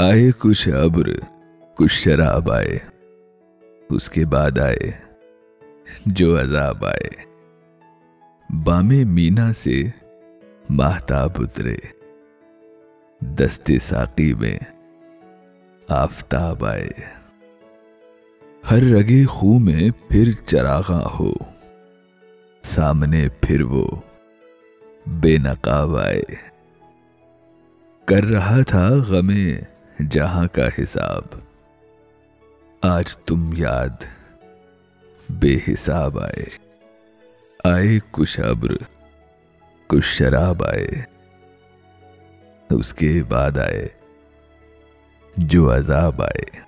آئے کچھ ابر، کچھ شراب آئے۔ اس کے بعد آئے جو عذاب آئے۔ بام مینا سے ماہتاب اترے۔ دستے ساقی میں آفتاب آئے۔ ہر رگے خو میں پھر چراغاں ہو۔ سامنے پھر وہ بے نقاب آئے۔ کر رہا تھا غمیں جہاں کا حساب۔ آج تم یاد بے حساب آئے۔ آئے کچھ ابر، کچھ شراب آئے۔ اس کے بعد آئے جو عذاب آئے۔